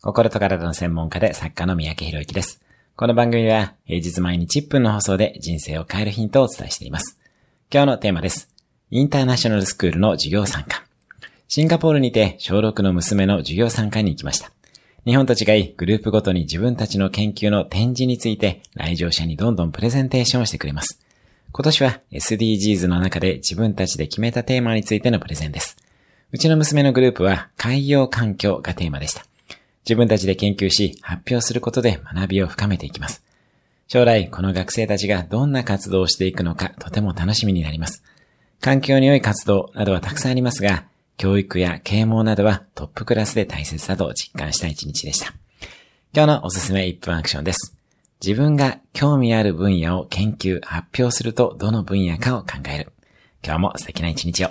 心と体の専門家で作家の三宅博之です。この番組は平日毎日1分の放送で人生を変えるヒントをお伝えしています。今日のテーマです。インターナショナルスクールの授業参加。シンガポールにて小6の娘の授業参加に行きました。日本と違い、グループごとに自分たちの研究の展示について来場者にどんどんプレゼンテーションをしてくれます。今年は SDGs の中で自分たちで決めたテーマについてのプレゼンです。うちの娘のグループは海洋環境がテーマでした。自分たちで研究し発表することで学びを深めていきます。将来、この学生たちがどんな活動をしていくのかとても楽しみになります。環境に良い活動などはたくさんありますが、教育や啓蒙などはトップクラスで大切だと実感した一日でした。今日のおすすめ1分アクションです。自分が興味ある分野を研究、発表するとどの分野かを考える。今日も素敵な一日を。